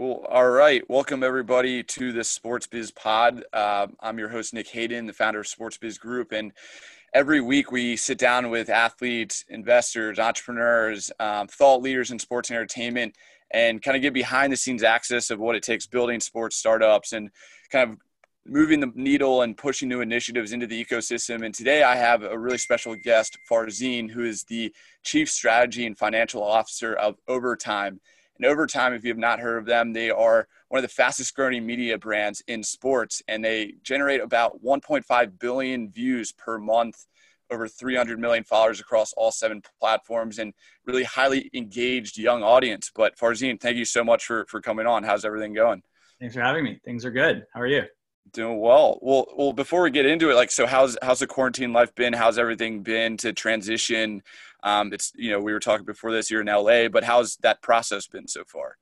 Cool. All right. Welcome, everybody, to the Sports Biz Pod. Uh, I'm your host, Nick Hayden, the founder of Sports Biz Group. And every week we sit down with athletes, investors, entrepreneurs, um, thought leaders in sports and entertainment, and kind of get behind the scenes access of what it takes building sports startups and kind of moving the needle and pushing new initiatives into the ecosystem. And today I have a really special guest, Farzin, who is the Chief Strategy and Financial Officer of Overtime. And Overtime, if you have not heard of them, they are one of the fastest growing media brands in sports, and they generate about 1.5 billion views per month, over 300 million followers across all seven platforms, and really highly engaged young audience. But Farzin, thank you so much for for coming on. How's everything going? Thanks for having me. Things are good. How are you? Doing well. Well, well. Before we get into it, like, so how's how's the quarantine life been? How's everything been to transition? Um, it's you know we were talking before this. You're in LA, but how's that process been so far?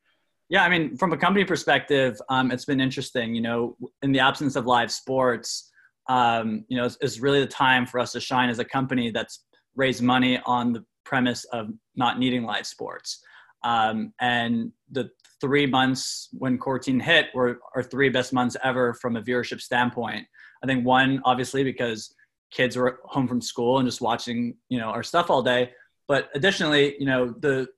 Yeah, I mean, from a company perspective, um, it's been interesting. You know, in the absence of live sports, um, you know, it's really the time for us to shine as a company that's raised money on the premise of not needing live sports. Um, and the three months when quarantine hit were our three best months ever from a viewership standpoint. I think one, obviously, because kids were home from school and just watching, you know, our stuff all day. But additionally, you know, the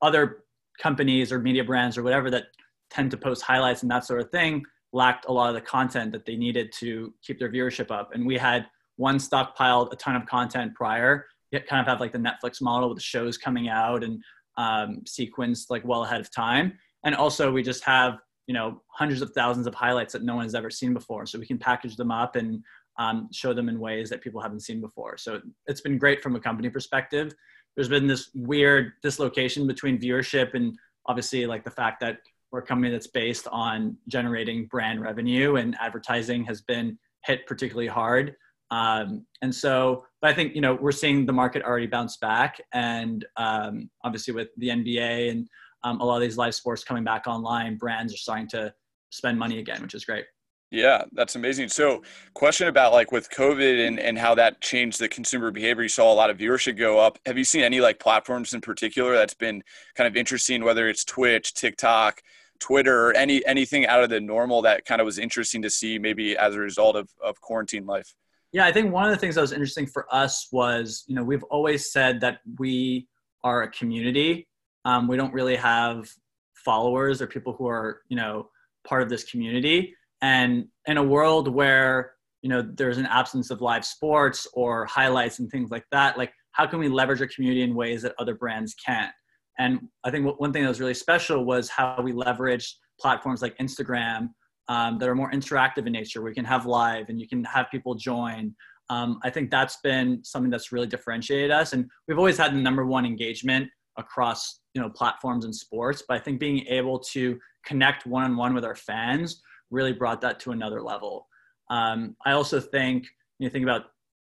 other companies or media brands or whatever that tend to post highlights and that sort of thing lacked a lot of the content that they needed to keep their viewership up. And we had one stockpiled a ton of content prior. You kind of have like the Netflix model with the shows coming out and um, sequenced like well ahead of time. And also we just have, you know, hundreds of thousands of highlights that no one has ever seen before. So we can package them up and um, show them in ways that people haven't seen before. So it's been great from a company perspective. There's been this weird dislocation between viewership and obviously like the fact that we're a company that's based on generating brand revenue and advertising has been hit particularly hard. Um, and so, but I think, you know, we're seeing the market already bounce back and um, obviously with the NBA and um, a lot of these live sports coming back online, brands are starting to spend money again, which is great. Yeah, that's amazing. So, question about like with COVID and, and how that changed the consumer behavior. You saw a lot of viewership go up. Have you seen any like platforms in particular that's been kind of interesting, whether it's Twitch, TikTok, Twitter, or any anything out of the normal that kind of was interesting to see maybe as a result of, of quarantine life? Yeah, I think one of the things that was interesting for us was, you know, we've always said that we are a community. Um, we don't really have followers or people who are, you know, part of this community and in a world where you know there's an absence of live sports or highlights and things like that like how can we leverage our community in ways that other brands can't and i think one thing that was really special was how we leveraged platforms like instagram um, that are more interactive in nature. You can have live and you can have people join. Um, i think that's been something that's really differentiated us. And we've always had the number one engagement across you know platforms and sports. But i think being able to connect one-on-one with our fans really brought that to another level. Um, I also think you think about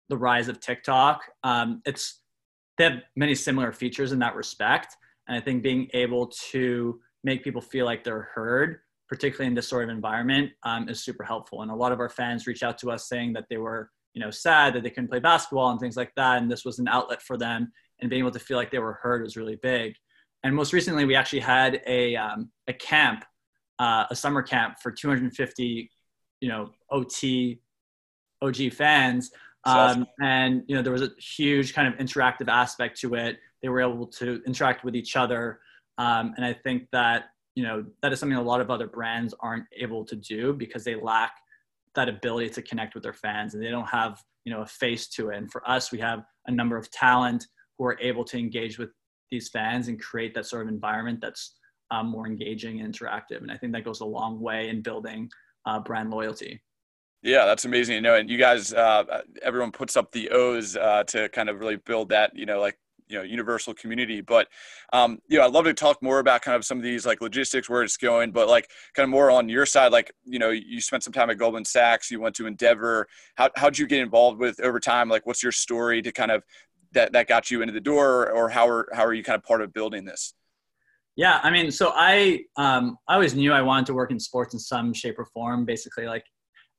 the rise of TikTok, um, it's they have many similar features in that respect, and I think being able to make people feel like they're heard, particularly in this sort of environment, um, is super helpful. And a lot of our fans reach out to us saying that they were, you know, sad that they couldn't play basketball and things like that, and this was an outlet for them, and being able to feel like they were heard was really big. And most recently, we actually had a um, a camp uh, a summer camp for 250, you know, OT, OG fans. Um, and, you know, there was a huge kind of interactive aspect to it. They were able to interact with each other. Um, and I think that, you know, that is something a lot of other brands aren't able to do because they lack that ability to connect with their fans and they don't have, you know, a face to it. And for us, we have a number of talent who are able to engage with these fans and create that sort of environment that's um, more engaging and interactive. And I think that goes a long way in building uh, brand loyalty. Yeah, that's amazing You know. And you guys, uh, everyone puts up the O's uh, to kind of really build that, you know, like you know universal community but um you know i'd love to talk more about kind of some of these like logistics where it's going but like kind of more on your side like you know you spent some time at goldman sachs you went to endeavor how, how'd you get involved with Overtime like what's your story to kind of that that got you into the door or how are how are you kind of part of building this yeah, I mean, so I um, I always knew I wanted to work in sports in some shape or form, basically like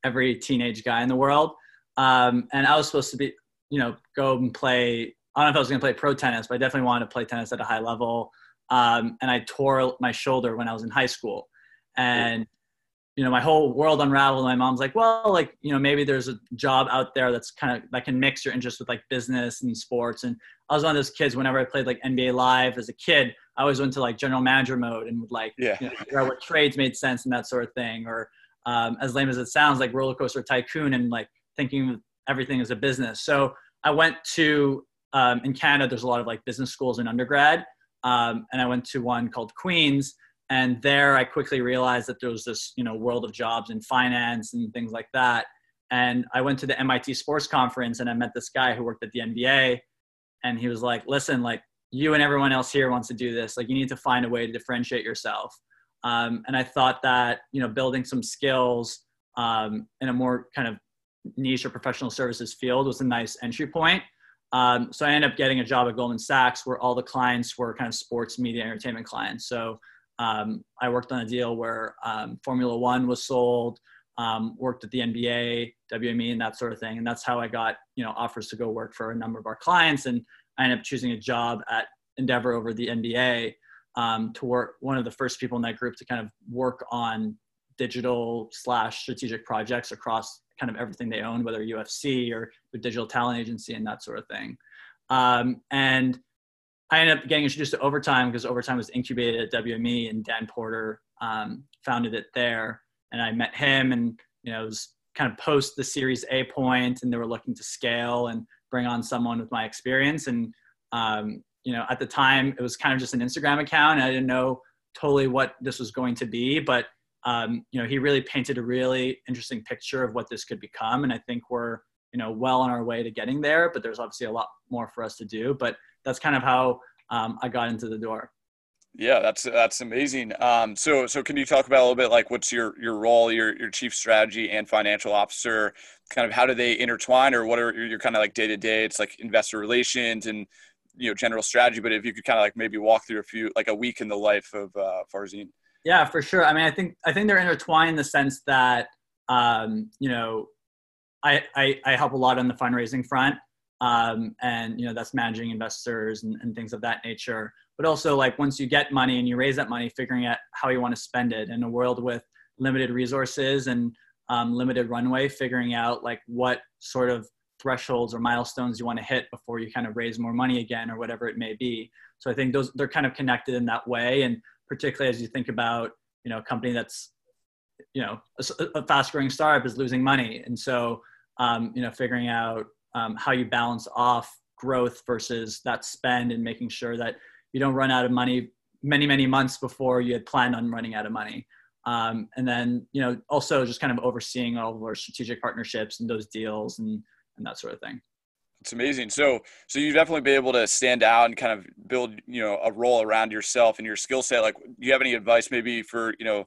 every teenage guy in the world. Um, and I was supposed to be, you know, go and play. I don't know if I was going to play pro tennis, but I definitely wanted to play tennis at a high level. um, and I tore my shoulder when I was in high school, and you know my whole world unraveled. My mom's like, well, like you know maybe there's a job out there that's kind of that can mix your interest with like business and sports. And I was one of those kids. Whenever I played like NBA Live as a kid, I always went to like general manager mode and would like yeah. you know, figure out what trades made sense and that sort of thing. Or um, as lame as it sounds, like roller coaster tycoon and like thinking everything as a business. So I went to um, in Canada. There's a lot of like business schools in undergrad, um, and I went to one called Queen's. And there, I quickly realized that there was this you know world of jobs in finance and things like that. And I went to the MIT Sports Conference, and I met this guy who worked at the NBA, and he was like, "Listen, like you and everyone else here wants to do this. Like you need to find a way to differentiate yourself." Um, and I thought that you know building some skills um, in a more kind of niche or professional services field was a nice entry point. Um, so I ended up getting a job at Goldman Sachs where all the clients were kind of sports media entertainment clients. So um, I worked on a deal where um, Formula One was sold, um, worked at the NBA, WME, and that sort of thing. And that's how I got you know offers to go work for a number of our clients. And I ended up choosing a job at Endeavor over the NBA um, to work one of the first people in that group to kind of work on digital slash strategic projects across kind of everything they own, whether UFC or their digital talent agency and that sort of thing. Um, and I ended up getting introduced to Overtime because Overtime was incubated at WME and Dan Porter um, founded it there. And I met him and, you know, it was kind of post the Series A point and they were looking to scale and bring on someone with my experience. And, um, you know, at the time it was kind of just an Instagram account. And I didn't know totally what this was going to be, but um, you know, he really painted a really interesting picture of what this could become. And I think we're, you know, well on our way to getting there, but there's obviously a lot more for us to do. But that's kind of how um, I got into the door. Yeah, that's that's amazing. Um, so so can you talk about a little bit like what's your your role, your your chief strategy and financial officer, kind of how do they intertwine, or what are your kind of like day to day? It's like investor relations and you know general strategy. But if you could kind of like maybe walk through a few like a week in the life of uh, Farzin. Yeah, for sure. I mean, I think I think they're intertwined in the sense that um, you know, I, I, I help a lot on the fundraising front, um, and you know that's managing investors and, and things of that nature. But also, like once you get money and you raise that money, figuring out how you want to spend it in a world with limited resources and um, limited runway, figuring out like what sort of thresholds or milestones you want to hit before you kind of raise more money again or whatever it may be. So I think those they're kind of connected in that way. And particularly as you think about you know a company that's you know a, a fast growing startup is losing money. And so um, you know figuring out um, how you balance off growth versus that spend and making sure that you don't run out of money many many months before you had planned on running out of money. Um, and then you know also just kind of overseeing all of our strategic partnerships and those deals and and that sort of thing it's amazing. So, so you definitely be able to stand out and kind of build, you know, a role around yourself and your skill set. Like, do you have any advice maybe for, you know,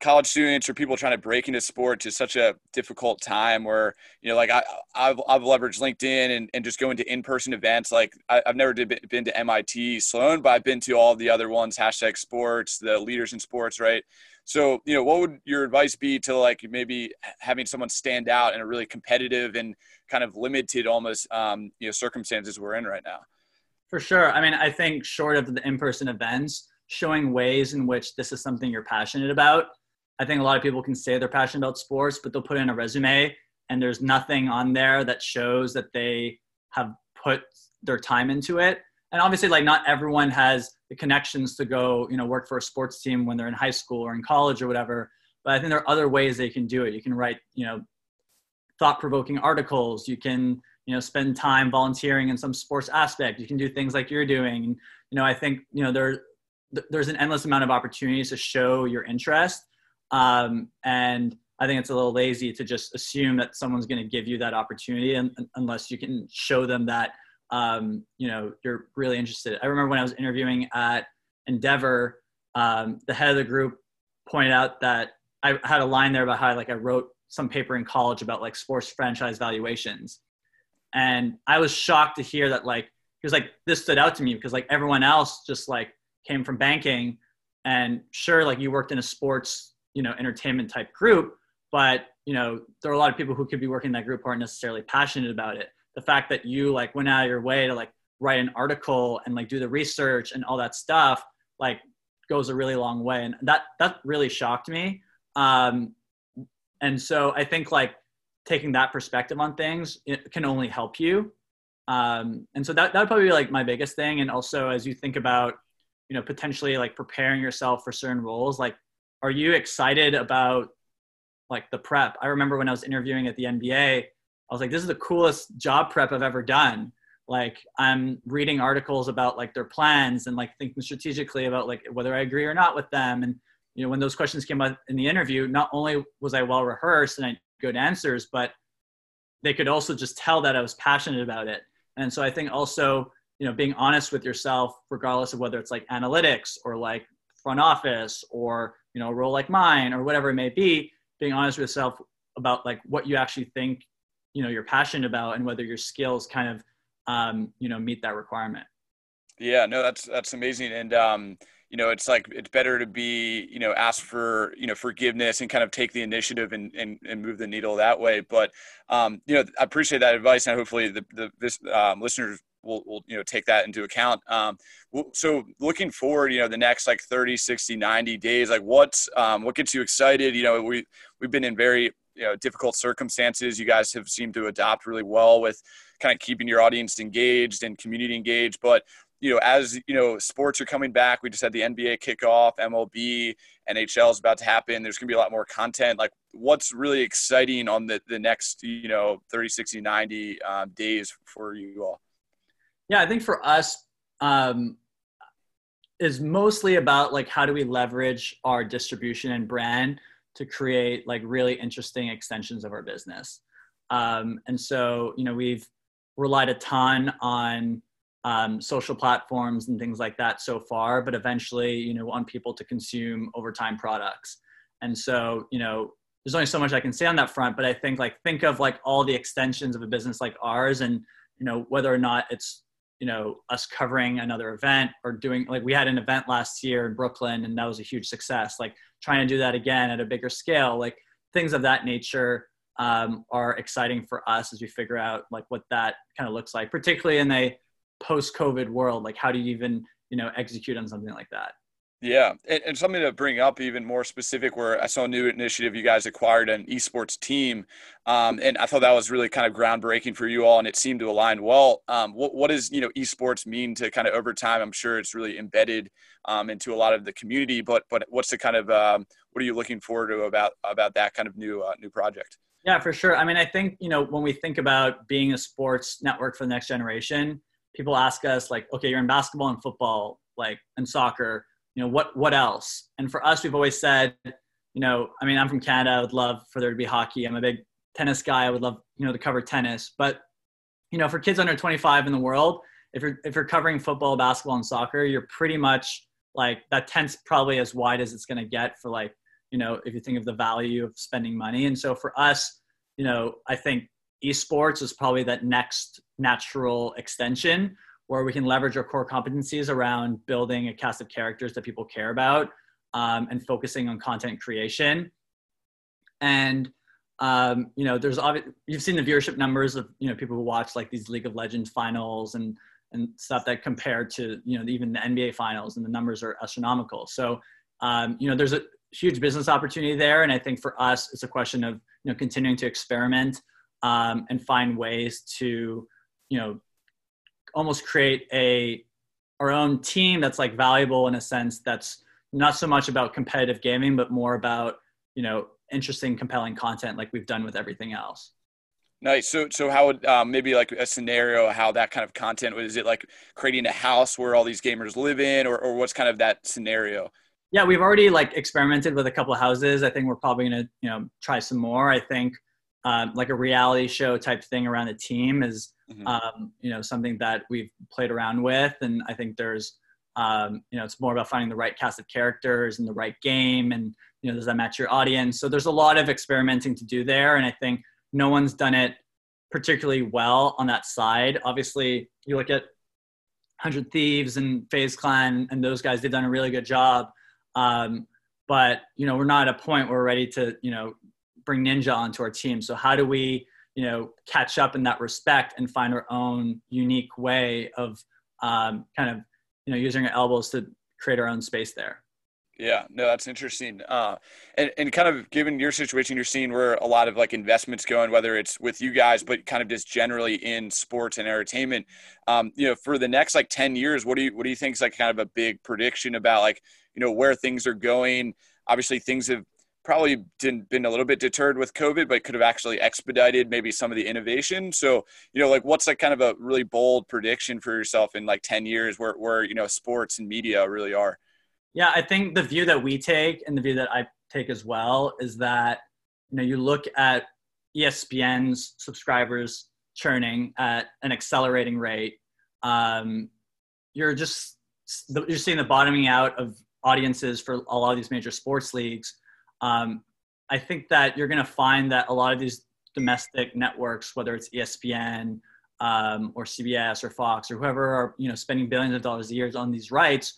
college students or people trying to break into sport to such a difficult time where, you know, like I, I've, I've leveraged LinkedIn and, and just going to in-person events. Like I, have never did, been to MIT Sloan, but I've been to all the other ones, hashtag sports, the leaders in sports, right? So, you know, what would your advice be to like maybe having someone stand out in a really competitive and kind of limited almost, um, you know, circumstances we're in right now? For sure. I mean, I think short of the in-person events, showing ways in which this is something you're passionate about. I think a lot of people can say they're passionate about sports, but they'll put in a resume and there's nothing on there that shows that they have put their time into it. And obviously, like not everyone has the connections to go, you know, work for a sports team when they're in high school or in college or whatever. But I think there are other ways they can do it. You can write, you know, thought-provoking articles. You can, you know, spend time volunteering in some sports aspect. You can do things like you're doing. And, you know, I think, you know, there, there's an endless amount of opportunities to show your interest. Um, and I think it's a little lazy to just assume that someone's going to give you that opportunity and, unless you can show them that um, you know you're really interested. I remember when I was interviewing at Endeavor, um, the head of the group pointed out that I had a line there about how like I wrote some paper in college about like sports franchise valuations, and I was shocked to hear that like he was like this stood out to me because like everyone else just like came from banking, and sure like you worked in a sports you know entertainment type group, but you know there are a lot of people who could be working in that group who aren't necessarily passionate about it. The fact that you like went out of your way to like write an article and like do the research and all that stuff like goes a really long way. And that that really shocked me. Um, and so i think like taking that perspective on things can only help you. Um, and so that that would probably be like my biggest thing. And also as you think about you know potentially like preparing yourself for certain roles like are you excited about like the prep? I remember when i was interviewing at the nba i was like this is the coolest job prep i've ever done. Like i'm reading articles about like their plans and like thinking strategically about like whether i agree or not with them. And you know when those questions came up in the interview not only was i well rehearsed and i good answers but they could also just tell that i was passionate about it. And so i think also you know being honest with yourself regardless of whether it's like analytics or like front office or you know a role like mine or whatever it may be being honest with yourself about like what you actually think you know you're passionate about and whether your skills kind of um, you know meet that requirement. Yeah no that's that's amazing. And um, you know it's like it's better to be you know ask for you know forgiveness and kind of take the initiative and and, and move the needle that way. But um, you know i appreciate that advice and hopefully the, the this um, listeners will, will you know take that into account. Um, so looking forward you know the next like 30 60 90 days like what's um, what gets you excited? You know we we've been in very you know difficult circumstances. You guys have seemed to adopt really well with kind of keeping your audience engaged and community engaged. But you know as you know sports are coming back we just had the nba kickoff mlb nhl is about to happen. There's going to be a lot more content. Like what's really exciting on the, the next you know 30 60 90 um, days for you all? Yeah i think for us um, is mostly about like how do we leverage our distribution and brand to create like really interesting extensions of our business. Um, and so, you know, we've relied a ton on um, social platforms and things like that so far, but eventually, you know, want people to consume Overtime products. And so, you know, there's only so much I can say on that front, but I think like think of like all the extensions of a business like ours and, you know, whether or not it's you know us covering another event or doing like we had an event last year in brooklyn and that was a huge success like trying to do that again at a bigger scale like things of that nature um, are exciting for us as we figure out like what that kind of looks like particularly in a post covid world like how do you even you know execute on something like that yeah, and, and, something to bring up even more specific, where I saw a new initiative you guys acquired an esports team, um, and I thought that was really kind of groundbreaking for you all, and it seemed to align well. Um, what what does you know esports mean to kind of Overtime? I'm sure it's really embedded um, into a lot of the community, but but what's the kind of um, what are you looking forward to about about that kind of new uh, new project? Yeah, for sure. I mean, I think you know when we think about being a sports network for the next generation, people ask us like, okay, you're in basketball and football, like and soccer you know what what else? And for us we've always said you know i mean i'm from canada. I would love for there to be hockey. I'm a big tennis guy. I would love you know to cover tennis. But you know for kids under 25 in the world if you're if you're covering football basketball and soccer you're pretty much like that tent's probably as wide as it's going to get for like you know if you think of the value of spending money. And so for us you know i think esports is probably that next natural extension where we can leverage our core competencies around building a cast of characters that people care about um, and focusing on content creation. And um, you know, there's obviously you've seen the viewership numbers of you know people who watch like these League of Legends finals and and stuff that compared to you know even the NBA finals and the numbers are astronomical. So um, you know, there's a huge business opportunity there, and I think for us, it's a question of you know continuing to experiment um, and find ways to you know almost create a our own team that's like valuable in a sense that's not so much about competitive gaming but more about you know interesting compelling content like we've done with everything else. Nice. So so how would um, maybe like a scenario how that kind of content is it like creating a house where all these gamers live in or, or what's kind of that scenario? Yeah we've already like experimented with a couple of houses. I think we're probably going to you know try some more. I think um, like a reality show type thing around the team is mm-hmm. um, you know something that we've played around with. And i think there's um, you know it's more about finding the right cast of characters and the right game and you know does that match your audience? So there's a lot of experimenting to do there. And i think no one's done it particularly well on that side. Obviously you look at 100 thieves and FaZe Clan and those guys they've done a really good job. Um, but you know we're not at a point where we're ready to you know bring Ninja onto our team. So how do we, you know, catch up in that respect and find our own unique way of um, kind of, you know, using our elbows to create our own space there. Yeah, no, that's interesting. Uh, and, and kind of given your situation, you're seeing where a lot of like investments going, whether it's with you guys, but kind of just generally in sports and entertainment. Um, you know, for the next like 10 years, what do you, what do you think is like kind of a big prediction about like, you know, where things are going? Obviously things have probably didn't been a little bit deterred with COVID, but could have actually expedited maybe some of the innovation. So, you know, like what's like kind of a really bold prediction for yourself in like 10 years where, where, you know, sports and media really are? Yeah, I think the view that we take and the view that I take as well is that you know you look at ESPN's subscribers churning at an accelerating rate. Um, you're just you're seeing the bottoming out of audiences for a lot of these major sports leagues. Um, I think that you're going to find that a lot of these domestic networks, whether it's ESPN um, or CBS or Fox or whoever, are you know spending billions of dollars a year on these rights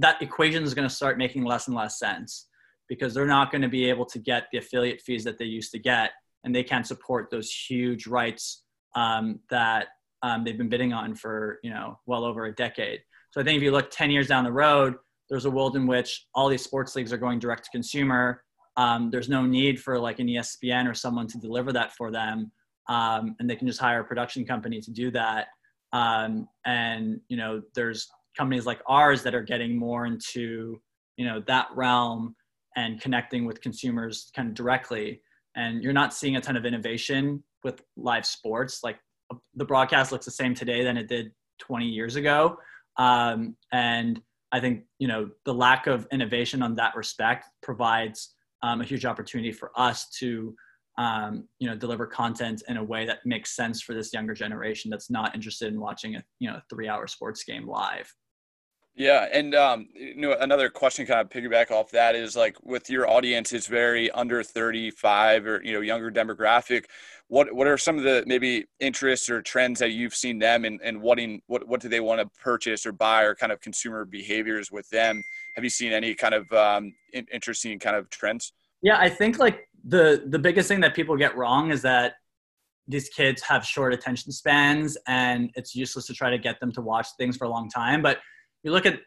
that equation is going to start making less and less sense because they're not going to be able to get the affiliate fees that they used to get and they can't support those huge rights um, that um, they've been bidding on for you know well over a decade. So i think if you look 10 years down the road there's a world in which all these sports leagues are going direct to consumer um, there's no need for like an espn or someone to deliver that for them. Um, and they can just hire a production company to do that. Um, and you know there's companies like ours that are getting more into you know that realm and connecting with consumers kind of directly. And you're not seeing a ton of innovation with live sports. Like the broadcast looks the same today than it did 20 years ago. Um, and i think you know the lack of innovation on that respect provides um, a huge opportunity for us to um, you know deliver content in a way that makes sense for this younger generation that's not interested in watching a you know three hour sports game live yeah, and um, you know, another question kind of piggyback off that is like with your audience it's very under 35 or you know younger demographic. What what are some of the maybe interests or trends that you've seen them and and wanting what what do they want to purchase or buy or kind of consumer behaviors with them? Have you seen any kind of um, interesting kind of trends? Yeah, I think like the the biggest thing that people get wrong is that these kids have short attention spans and it's useless to try to get them to watch things for a long time, but you look at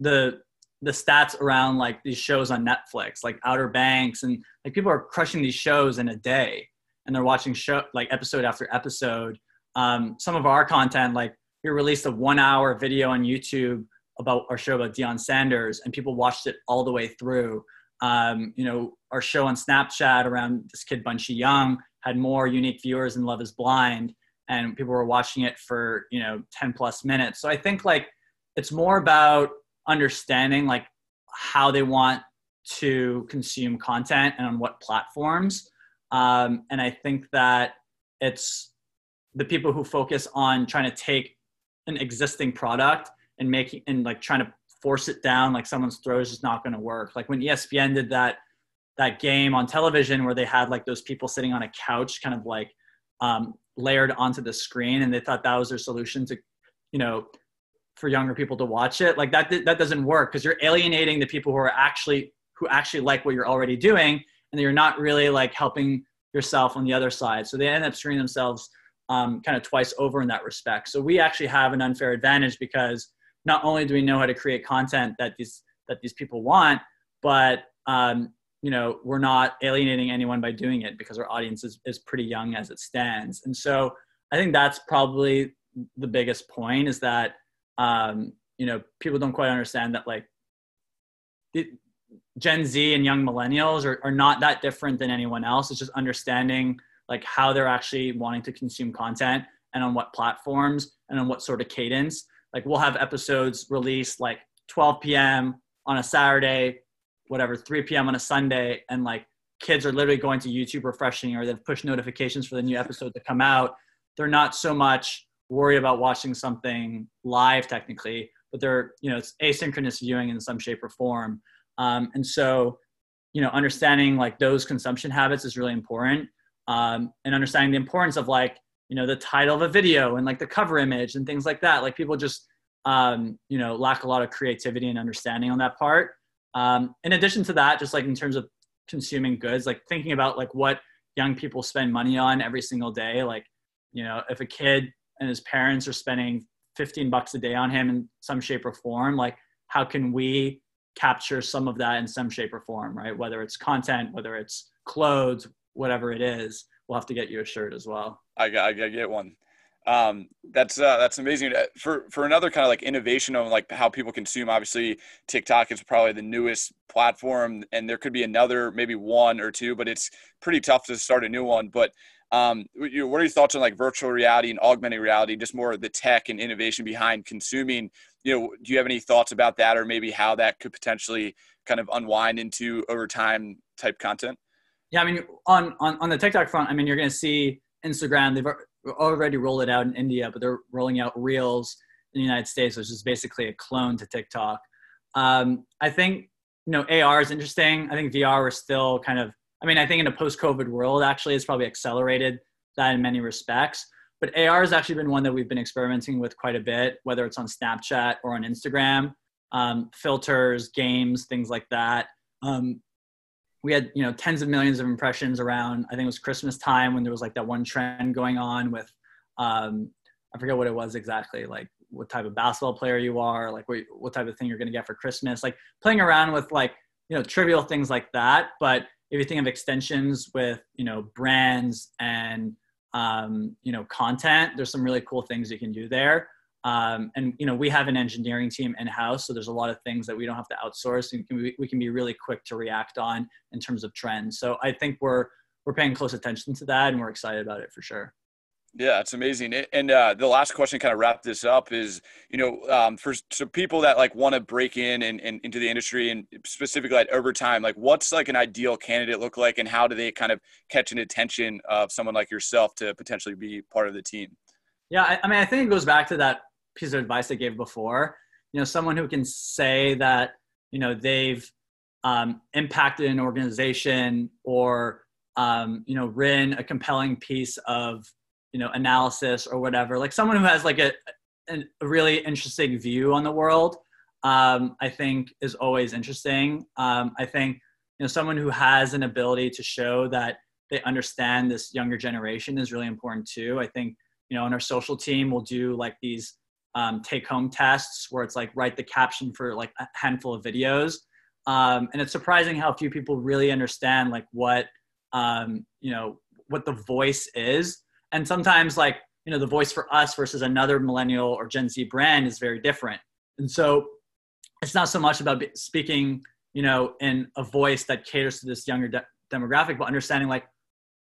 the the stats around like these shows on Netflix, like Outer Banks, and like people are crushing these shows in a day, and they're watching show like episode after episode. Um, some of our content, like we released a one-hour video on YouTube about our show about Deion Sanders, and people watched it all the way through. Um, you know, our show on Snapchat around this kid Bunchy Young had more unique viewers than Love Is Blind, and people were watching it for you know 10 plus minutes. So I think like it's more about understanding like how they want to consume content and on what platforms. Um, and I think that it's the people who focus on trying to take an existing product and making and like trying to force it down like someone's throat is just not going to work. Like when ESPN did that that game on television where they had like those people sitting on a couch, kind of like um, layered onto the screen, and they thought that was their solution to, you know, for younger people to watch it like that that doesn't work because you're alienating the people who are actually who actually like what you're already doing and you're not really like helping yourself on the other side so they end up screwing themselves um, kind of twice over in that respect so we actually have an unfair advantage because not only do we know how to create content that these that these people want but um, you know we're not alienating anyone by doing it because our audience is, is pretty young as it stands and so i think that's probably the biggest point is that um, you know, people don't quite understand that like it, Gen Z and young millennials are, are not that different than anyone else. It's just understanding like how they're actually wanting to consume content and on what platforms and on what sort of cadence. Like we'll have episodes released like 12 p.m. on a Saturday, whatever, 3 p.m. on a Sunday, and like kids are literally going to YouTube refreshing or they've pushed notifications for the new episode to come out. They're not so much worry about watching something live technically, but they're, you know, it's asynchronous viewing in some shape or form. Um, and so, you know, understanding like those consumption habits is really important. Um, and understanding the importance of like, you know, the title of a video and like the cover image and things like that. Like people just, um, you know, lack a lot of creativity and understanding on that part. Um, in addition to that, just like in terms of consuming goods, like thinking about like what young people spend money on every single day. Like, you know, if a kid and his parents are spending 15 bucks a day on him in some shape or form like how can we capture some of that in some shape or form, right? Whether it's content, whether it's clothes, whatever it is, we'll have to get you a shirt as well. I got, I got to get one. Um, that's uh, that's amazing. Uh, for for another kind of like innovation on like how people consume. Obviously, TikTok is probably the newest platform, and there could be another, maybe one or two, but it's pretty tough to start a new one. But um, what are your thoughts on like virtual reality and augmented reality? Just more the tech and innovation behind consuming. You know, do you have any thoughts about that, or maybe how that could potentially kind of unwind into Overtime type content? Yeah, I mean, on on on the TikTok front, I mean, you're going to see Instagram. They've already rolled it out in India, but they're rolling out Reels in the United States, which is basically a clone to TikTok. Um, I think you know AR is interesting. I think VR is still kind of. I mean, I think in a post-COVID world, actually, it's probably accelerated that in many respects. But AR has actually been one that we've been experimenting with quite a bit, whether it's on Snapchat or on Instagram. Um, filters, games, things like that. Um, we had you know tens of millions of impressions around i think it was christmas time when there was like that one trend going on with um, i forget what it was exactly like what type of basketball player you are like what, what type of thing you're going to get for christmas like playing around with like you know trivial things like that. But if you think of extensions with you know brands and um, you know content there's some really cool things you can do there um, and you know we have an engineering team in house, so there's a lot of things that we don't have to outsource, and we can, be, we can be really quick to react on in terms of trends. So I think we're we're paying close attention to that, and we're excited about it for sure. Yeah, it's amazing. And uh, the last question, kind of wrap this up, is you know um, for so people that like want to break in and, and into the industry, and specifically at overtime, like what's like an ideal candidate look like, and how do they kind of catch an attention of someone like yourself to potentially be part of the team? Yeah, I, I mean, I think it goes back to that piece of advice I gave before. You know, someone who can say that you know they've um, impacted an organization or um, you know written a compelling piece of you know analysis or whatever. Like someone who has like a a really interesting view on the world. Um, I think is always interesting. Um, I think you know someone who has an ability to show that they understand this younger generation is really important too. I think you know in our social team we'll do like these um, take home tests where it's like write the caption for like a handful of videos. Um, and it's surprising how few people really understand like what, um, you know, what the voice is. And sometimes like, you know, the voice for us versus another millennial or Gen Z brand is very different. And so it's not so much about speaking, you know, in a voice that caters to this younger de- demographic, but understanding like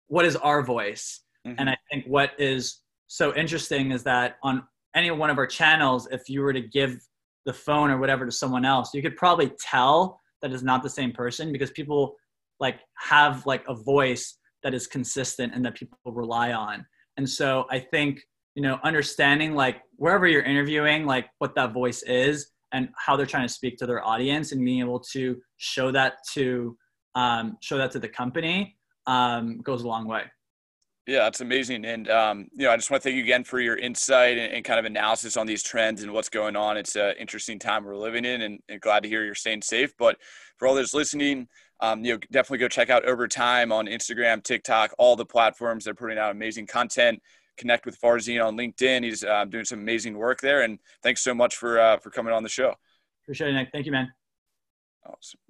what is our voice. Mm-hmm. And I think what is so interesting is that on any one of our channels, if you were to give the phone or whatever to someone else, you could probably tell that is not the same person because people like have like a voice that is consistent and that people rely on. And so I think, you know, understanding like wherever you're interviewing, like what that voice is and how they're trying to speak to their audience and being able to show that to um, show that to the company um, goes a long way. Yeah, that's amazing. And, um, you know, I just want to thank you again for your insight and, and, kind of analysis on these trends and what's going on. It's an interesting time we're living in and, and, glad to hear you're staying safe. But for all those listening, um, you know, definitely go check out Overtime on Instagram, TikTok, all the platforms. They're putting out amazing content. Connect with Farzin on LinkedIn. He's uh, doing some amazing work there. And thanks so much for, uh, for coming on the show. Appreciate it, Nick. Thank you, man. Awesome.